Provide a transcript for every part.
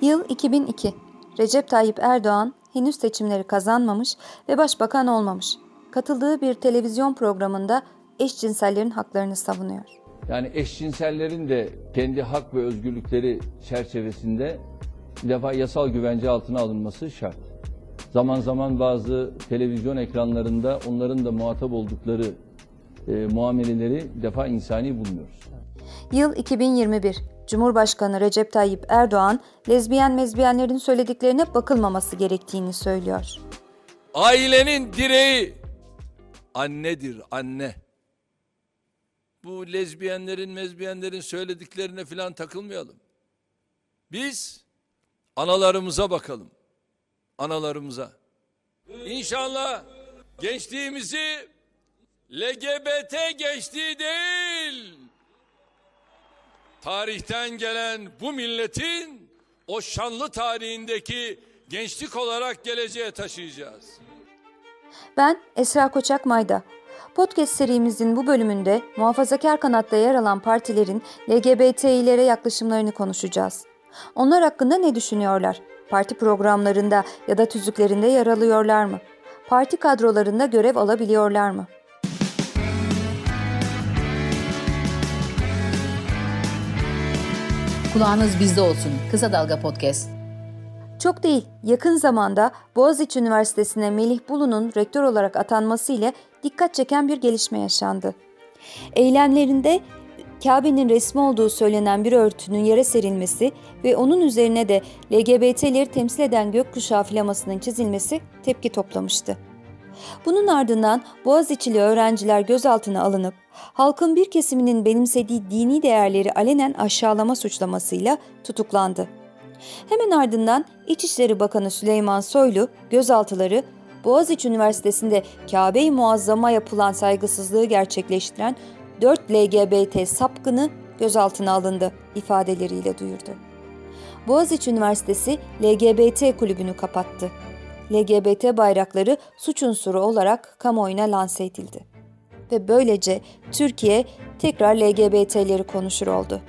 Yıl 2002. Recep Tayyip Erdoğan henüz seçimleri kazanmamış ve başbakan olmamış. Katıldığı bir televizyon programında eşcinsellerin haklarını savunuyor. Yani eşcinsellerin de kendi hak ve özgürlükleri çerçevesinde bir defa yasal güvence altına alınması şart. Zaman zaman bazı televizyon ekranlarında onların da muhatap oldukları e, muameleleri bir defa insani bulmuyoruz. Yıl 2021. Cumhurbaşkanı Recep Tayyip Erdoğan, lezbiyen mezbiyenlerin söylediklerine bakılmaması gerektiğini söylüyor. Ailenin direği annedir anne. Bu lezbiyenlerin mezbiyenlerin söylediklerine filan takılmayalım. Biz analarımıza bakalım. Analarımıza. İnşallah gençliğimizi LGBT gençliği değil, tarihten gelen bu milletin o şanlı tarihindeki gençlik olarak geleceğe taşıyacağız. Ben Esra Koçak Mayda. Podcast serimizin bu bölümünde muhafazakar kanatta yer alan partilerin LGBTİ'lere yaklaşımlarını konuşacağız. Onlar hakkında ne düşünüyorlar? Parti programlarında ya da tüzüklerinde yer alıyorlar mı? Parti kadrolarında görev alabiliyorlar mı? Kulağınız bizde olsun. Kısa Dalga Podcast. Çok değil, yakın zamanda Boğaziçi Üniversitesi'ne Melih Bulu'nun rektör olarak atanması ile dikkat çeken bir gelişme yaşandı. Eylemlerinde Kabe'nin resmi olduğu söylenen bir örtünün yere serilmesi ve onun üzerine de LGBT'leri temsil eden gökkuşağı flamasının çizilmesi tepki toplamıştı. Bunun ardından Boğaziçi'li öğrenciler gözaltına alınıp halkın bir kesiminin benimsediği dini değerleri alenen aşağılama suçlamasıyla tutuklandı. Hemen ardından İçişleri Bakanı Süleyman Soylu gözaltıları Boğaziçi Üniversitesi'nde Kabe-i Muazzama yapılan saygısızlığı gerçekleştiren 4 LGBT sapkını gözaltına alındı ifadeleriyle duyurdu. Boğaziçi Üniversitesi LGBT kulübünü kapattı. LGBT bayrakları suç unsuru olarak kamuoyuna lanse edildi. Ve böylece Türkiye tekrar LGBT'leri konuşur oldu.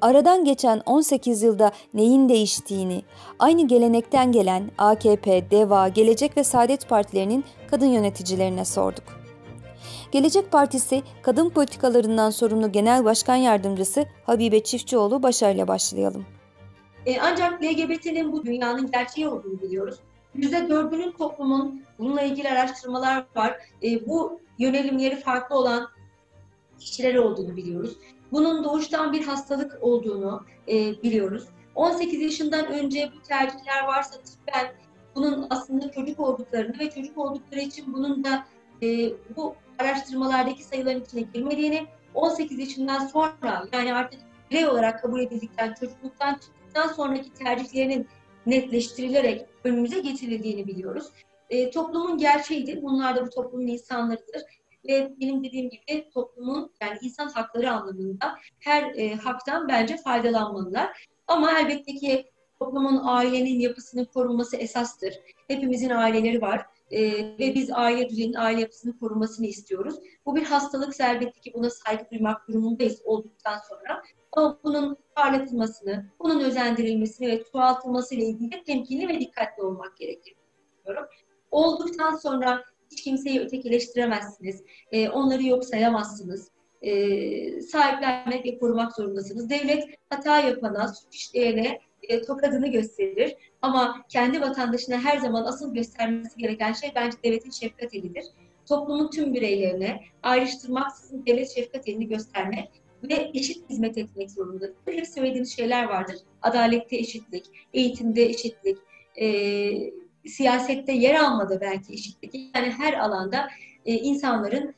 Aradan geçen 18 yılda neyin değiştiğini, aynı gelenekten gelen AKP, DEVA, Gelecek ve Saadet Partilerinin kadın yöneticilerine sorduk. Gelecek Partisi kadın politikalarından sorumlu Genel Başkan Yardımcısı Habibe Çiftçioğlu Başar ile başlayalım. E, ancak LGBT'nin bu dünyanın gerçeği olduğunu biliyoruz. %4'ünün toplumun bununla ilgili araştırmalar var. E, bu yönelimleri farklı olan kişiler olduğunu biliyoruz. Bunun doğuştan bir hastalık olduğunu e, biliyoruz. 18 yaşından önce bu tercihler varsa ben bunun aslında çocuk olduklarını ve çocuk oldukları için bunun da e, bu araştırmalardaki sayıların içine girmediğini, 18 yaşından sonra yani artık birey olarak kabul edildikten, çocukluktan çıktıktan sonraki tercihlerinin netleştirilerek önümüze getirildiğini biliyoruz. E, toplumun gerçeğidir. Bunlar da bu toplumun insanlarıdır. Ve benim dediğim gibi toplumun yani insan hakları anlamında her e, haktan bence faydalanmalılar. Ama elbette ki toplumun ailenin yapısının korunması esastır. Hepimizin aileleri var e, ve biz aile düzeninin, aile yapısının korunmasını istiyoruz. Bu bir hastalık elbette ki buna saygı duymak durumundayız olduktan sonra. Ama bunun parlatılmasını, bunun özendirilmesini ve çoğaltılması ile ilgili temkinli ve dikkatli olmak gerekir diyorum. Olduktan sonra hiç kimseyi ötekileştiremezsiniz. E, onları yok sayamazsınız. E, sahiplenmek ve korumak zorundasınız. Devlet hata yapana, suç işleyene e, tokadını gösterir. Ama kendi vatandaşına her zaman asıl göstermesi gereken şey bence devletin şefkat elidir. Toplumun tüm bireylerine ayrıştırmaksızın devlet şefkat elini göstermek ve eşit hizmet etmek zorundadır. Hep söylediğimiz şeyler vardır. Adalette eşitlik, eğitimde eşitlik, e, siyasette yer almada belki eşitlik. Yani her alanda e, insanların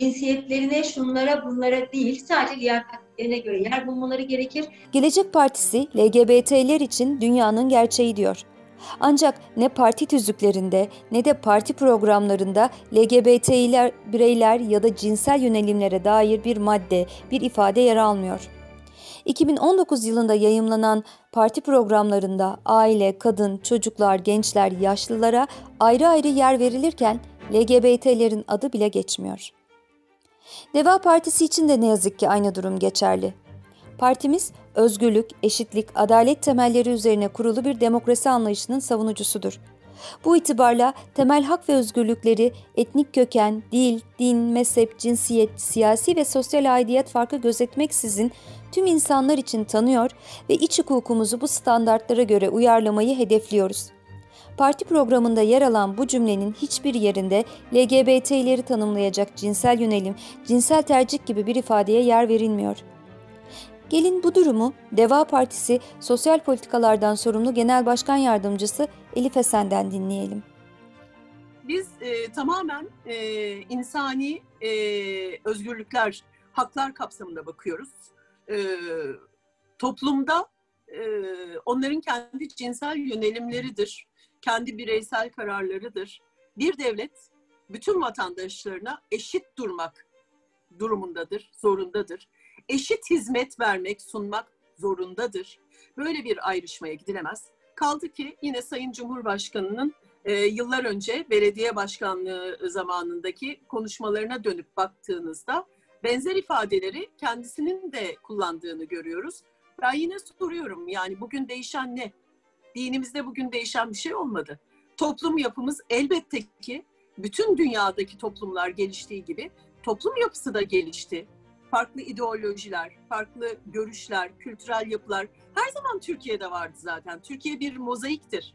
cinsiyetlerine, şunlara, bunlara değil sadece liyakatlerine göre yer bulmaları gerekir. Gelecek Partisi LGBT'ler için dünyanın gerçeği diyor. Ancak ne parti tüzüklerinde ne de parti programlarında LGBT'ler bireyler ya da cinsel yönelimlere dair bir madde, bir ifade yer almıyor. 2019 yılında yayımlanan parti programlarında aile, kadın, çocuklar, gençler, yaşlılara ayrı ayrı yer verilirken LGBT'lerin adı bile geçmiyor. Deva Partisi için de ne yazık ki aynı durum geçerli. Partimiz özgürlük, eşitlik, adalet temelleri üzerine kurulu bir demokrasi anlayışının savunucusudur. Bu itibarla temel hak ve özgürlükleri etnik köken, dil, din, mezhep, cinsiyet, siyasi ve sosyal aidiyet farkı gözetmeksizin tüm insanlar için tanıyor ve iç hukukumuzu bu standartlara göre uyarlamayı hedefliyoruz. Parti programında yer alan bu cümlenin hiçbir yerinde LGBT'leri tanımlayacak cinsel yönelim, cinsel tercih gibi bir ifadeye yer verilmiyor. Gelin bu durumu Deva Partisi Sosyal Politikalardan sorumlu Genel Başkan Yardımcısı Elif Esen'den dinleyelim. Biz e, tamamen e, insani e, özgürlükler, haklar kapsamında bakıyoruz. E, toplumda e, onların kendi cinsel yönelimleridir, kendi bireysel kararlarıdır. Bir devlet bütün vatandaşlarına eşit durmak durumundadır, zorundadır. Eşit hizmet vermek, sunmak zorundadır. Böyle bir ayrışmaya gidilemez. Kaldı ki yine Sayın Cumhurbaşkanı'nın e, yıllar önce belediye başkanlığı zamanındaki konuşmalarına dönüp baktığınızda benzer ifadeleri kendisinin de kullandığını görüyoruz. Ben yine soruyorum yani bugün değişen ne? Dinimizde bugün değişen bir şey olmadı. Toplum yapımız elbette ki bütün dünyadaki toplumlar geliştiği gibi toplum yapısı da gelişti. Farklı ideolojiler, farklı görüşler, kültürel yapılar her zaman Türkiye'de vardı zaten. Türkiye bir mozaiktir.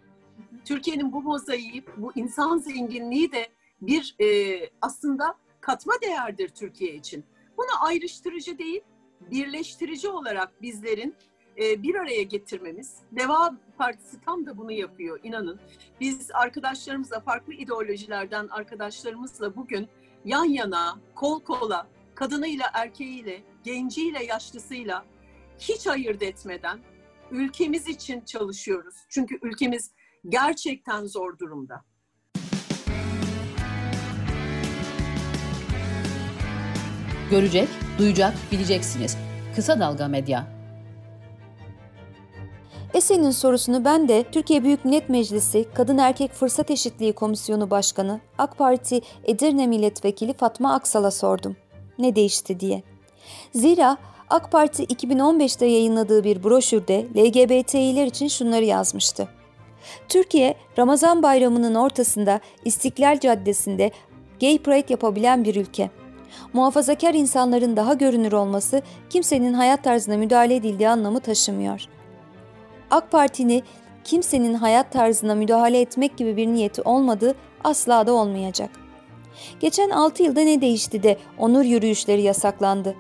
Türkiye'nin bu mozaiği, bu insan zenginliği de bir e, aslında katma değerdir Türkiye için. Bunu ayrıştırıcı değil, birleştirici olarak bizlerin e, bir araya getirmemiz. Deva Partisi tam da bunu yapıyor inanın. Biz arkadaşlarımızla farklı ideolojilerden arkadaşlarımızla bugün yan yana, kol kola, kadınıyla erkeğiyle, genciyle yaşlısıyla hiç ayırt etmeden ülkemiz için çalışıyoruz. Çünkü ülkemiz gerçekten zor durumda. Görecek, duyacak, bileceksiniz. Kısa Dalga Medya. Esen'in sorusunu ben de Türkiye Büyük Millet Meclisi Kadın Erkek Fırsat Eşitliği Komisyonu Başkanı AK Parti Edirne Milletvekili Fatma Aksal'a sordum. Ne değişti diye. Zira AK Parti 2015'te yayınladığı bir broşürde LGBTİ'ler için şunları yazmıştı. Türkiye, Ramazan bayramının ortasında İstiklal Caddesi'nde gay pride yapabilen bir ülke. Muhafazakar insanların daha görünür olması kimsenin hayat tarzına müdahale edildiği anlamı taşımıyor. AK Parti'ni kimsenin hayat tarzına müdahale etmek gibi bir niyeti olmadığı asla da olmayacak. Geçen 6 yılda ne değişti de onur yürüyüşleri yasaklandı.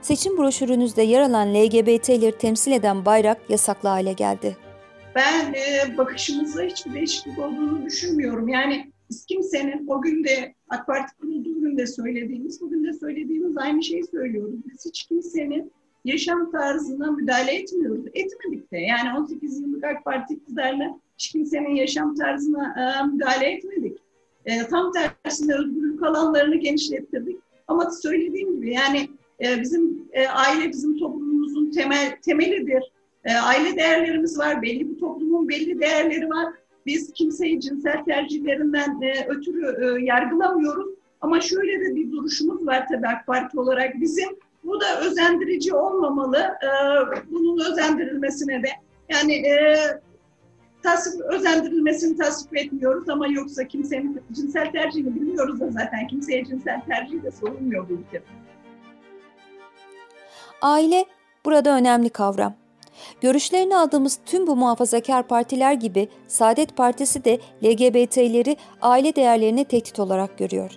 Seçim broşürünüzde yer alan LGBT'leri temsil eden bayrak yasaklı hale geldi. Ben e, bakışımızda hiçbir değişiklik olduğunu düşünmüyorum. Yani biz kimsenin o gün de AK Parti kurulduğu de söylediğimiz, bugün de söylediğimiz aynı şeyi söylüyoruz. Biz hiç kimsenin yaşam tarzına müdahale etmiyoruz. Etmedik de. Yani 18 yıllık AK Parti iktidarla hiç kimsenin yaşam tarzına e, müdahale etmedik. E, tam tersine özgürlük alanlarını genişlettirdik. Ama söylediğim gibi yani e, bizim e, aile bizim toplumumuzun temel temelidir. E, aile değerlerimiz var. Belli bir toplumun belli değerleri var. Biz kimseyi cinsel tercihlerinden e, ötürü e, yargılamıyoruz. Ama şöyle de bir duruşumuz var tabii AK Parti olarak. Bizim bu da özendirici olmamalı. E, bunun özendirilmesine de yani e, tasvip, özendirilmesini tasvip etmiyoruz ama yoksa kimsenin cinsel tercihini bilmiyoruz da zaten kimseye cinsel tercihi de sorulmuyor bu ülkede. Aile burada önemli kavram. Görüşlerini aldığımız tüm bu muhafazakar partiler gibi Saadet Partisi de LGBT'leri aile değerlerine tehdit olarak görüyor.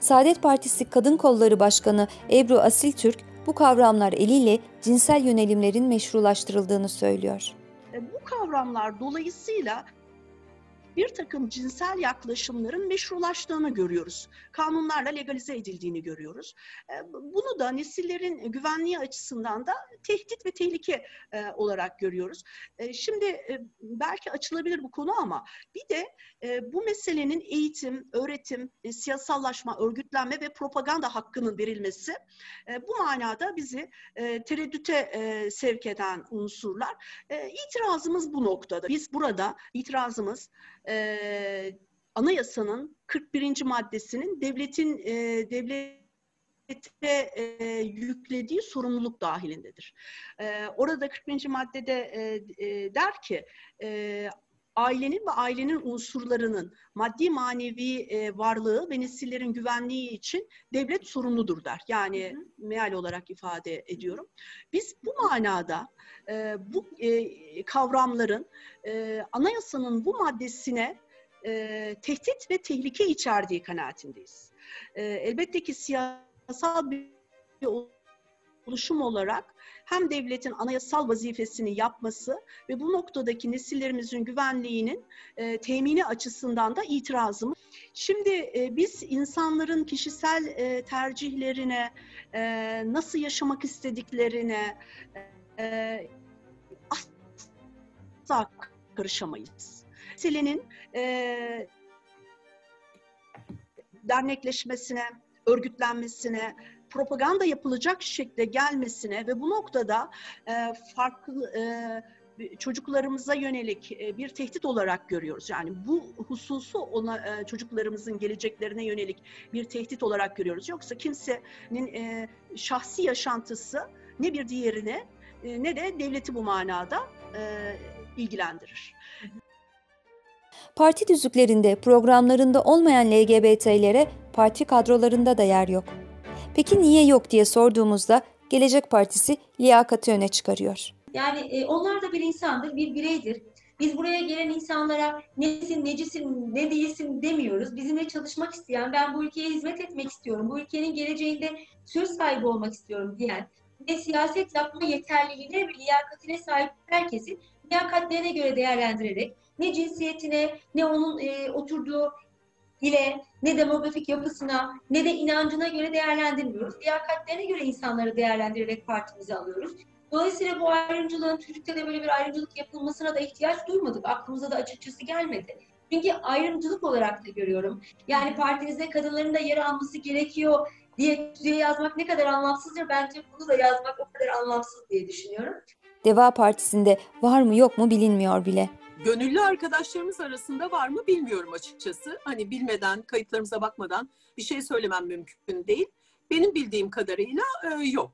Saadet Partisi Kadın Kolları Başkanı Ebru Asiltürk bu kavramlar eliyle cinsel yönelimlerin meşrulaştırıldığını söylüyor. Kavramlar dolayısıyla bir takım cinsel yaklaşımların meşrulaştığını görüyoruz. Kanunlarla legalize edildiğini görüyoruz. Bunu da nesillerin güvenliği açısından da tehdit ve tehlike olarak görüyoruz. Şimdi belki açılabilir bu konu ama bir de bu meselenin eğitim, öğretim, siyasallaşma, örgütlenme ve propaganda hakkının verilmesi bu manada bizi tereddüte sevk eden unsurlar. İtirazımız bu noktada. Biz burada itirazımız e, anayasanın 41. maddesinin devletin e, devlet devlete e, yüklediği sorumluluk dahilindedir. E, orada 40. maddede e, e, der ki e, ailenin ve ailenin unsurlarının maddi manevi e, varlığı ve nesillerin güvenliği için devlet sorumludur der. Yani hı hı. meal olarak ifade ediyorum. Biz bu manada e, bu e, kavramların e, anayasanın bu maddesine e, tehdit ve tehlike içerdiği kanaatindeyiz. E, elbette ki siyasal bir oluşum olarak hem devletin anayasal vazifesini yapması ve bu noktadaki nesillerimizin güvenliğinin e, temini açısından da itirazım. Şimdi e, biz insanların kişisel e, tercihlerine, e, nasıl yaşamak istediklerine e, asla karışamayız. Meselenin e, dernekleşmesine, örgütlenmesine, propaganda yapılacak şekilde gelmesine ve bu noktada e, farklı e, çocuklarımıza yönelik e, bir tehdit olarak görüyoruz. Yani bu hususu ona e, çocuklarımızın geleceklerine yönelik bir tehdit olarak görüyoruz. Yoksa kimsenin e, şahsi yaşantısı ne bir diğerine ne de devleti bu manada ilgilendirir. Parti düzlüklerinde, programlarında olmayan LGBT'lere parti kadrolarında da yer yok. Peki niye yok diye sorduğumuzda Gelecek Partisi liyakati öne çıkarıyor. Yani e, onlar da bir insandır, bir bireydir. Biz buraya gelen insanlara nesin, necisin, ne değilsin demiyoruz. Bizimle çalışmak isteyen, ben bu ülkeye hizmet etmek istiyorum, bu ülkenin geleceğinde söz sahibi olmak istiyorum diyen ve siyaset yapma yeterliliğine ve liyakatine sahip herkesi liyakatlerine göre değerlendirerek ne cinsiyetine, ne onun e, oturduğu ile ne demografik yapısına ne de inancına göre değerlendirmiyoruz. Liyakatlerine göre insanları değerlendirerek partimize alıyoruz. Dolayısıyla bu ayrımcılığın Türk'te de böyle bir ayrımcılık yapılmasına da ihtiyaç duymadık. Aklımıza da açıkçası gelmedi. Çünkü ayrımcılık olarak da görüyorum. Yani partinizde kadınların da yer alması gerekiyor diye, diye yazmak ne kadar anlamsızdır. Bence bunu da yazmak o kadar anlamsız diye düşünüyorum. Deva Partisi'nde var mı yok mu bilinmiyor bile. Gönüllü arkadaşlarımız arasında var mı bilmiyorum açıkçası. Hani bilmeden, kayıtlarımıza bakmadan bir şey söylemem mümkün değil. Benim bildiğim kadarıyla e, yok.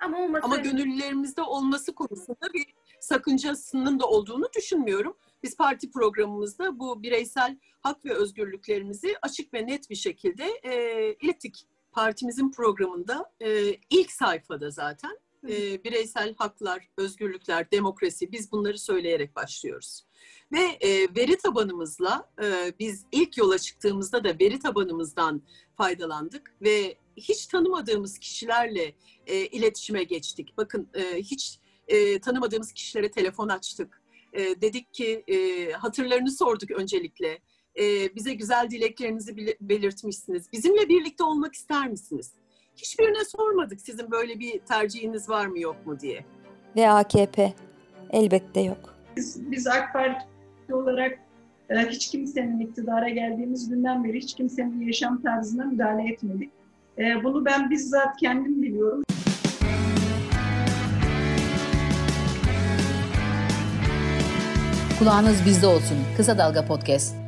Ama, olması... Ama gönüllülerimizde olması konusunda bir sakıncasının da olduğunu düşünmüyorum. Biz parti programımızda bu bireysel hak ve özgürlüklerimizi açık ve net bir şekilde e, ilettik. Partimizin programında e, ilk sayfada zaten e, bireysel haklar, özgürlükler, demokrasi biz bunları söyleyerek başlıyoruz. Ve e, veri tabanımızla e, biz ilk yola çıktığımızda da veri tabanımızdan faydalandık ve hiç tanımadığımız kişilerle e, iletişime geçtik. Bakın e, hiç e, tanımadığımız kişilere telefon açtık. E, dedik ki e, hatırlarını sorduk öncelikle. E, bize güzel dileklerinizi belirtmişsiniz. Bizimle birlikte olmak ister misiniz? Hiçbirine sormadık sizin böyle bir tercihiniz var mı yok mu diye. Ve AKP elbette yok. Biz, biz AK Parti olarak e, hiç kimsenin iktidara geldiğimiz günden beri hiç kimsenin yaşam tarzına müdahale etmedik. E, bunu ben bizzat kendim biliyorum. Kulağınız bizde olsun. Kısa Dalga Podcast.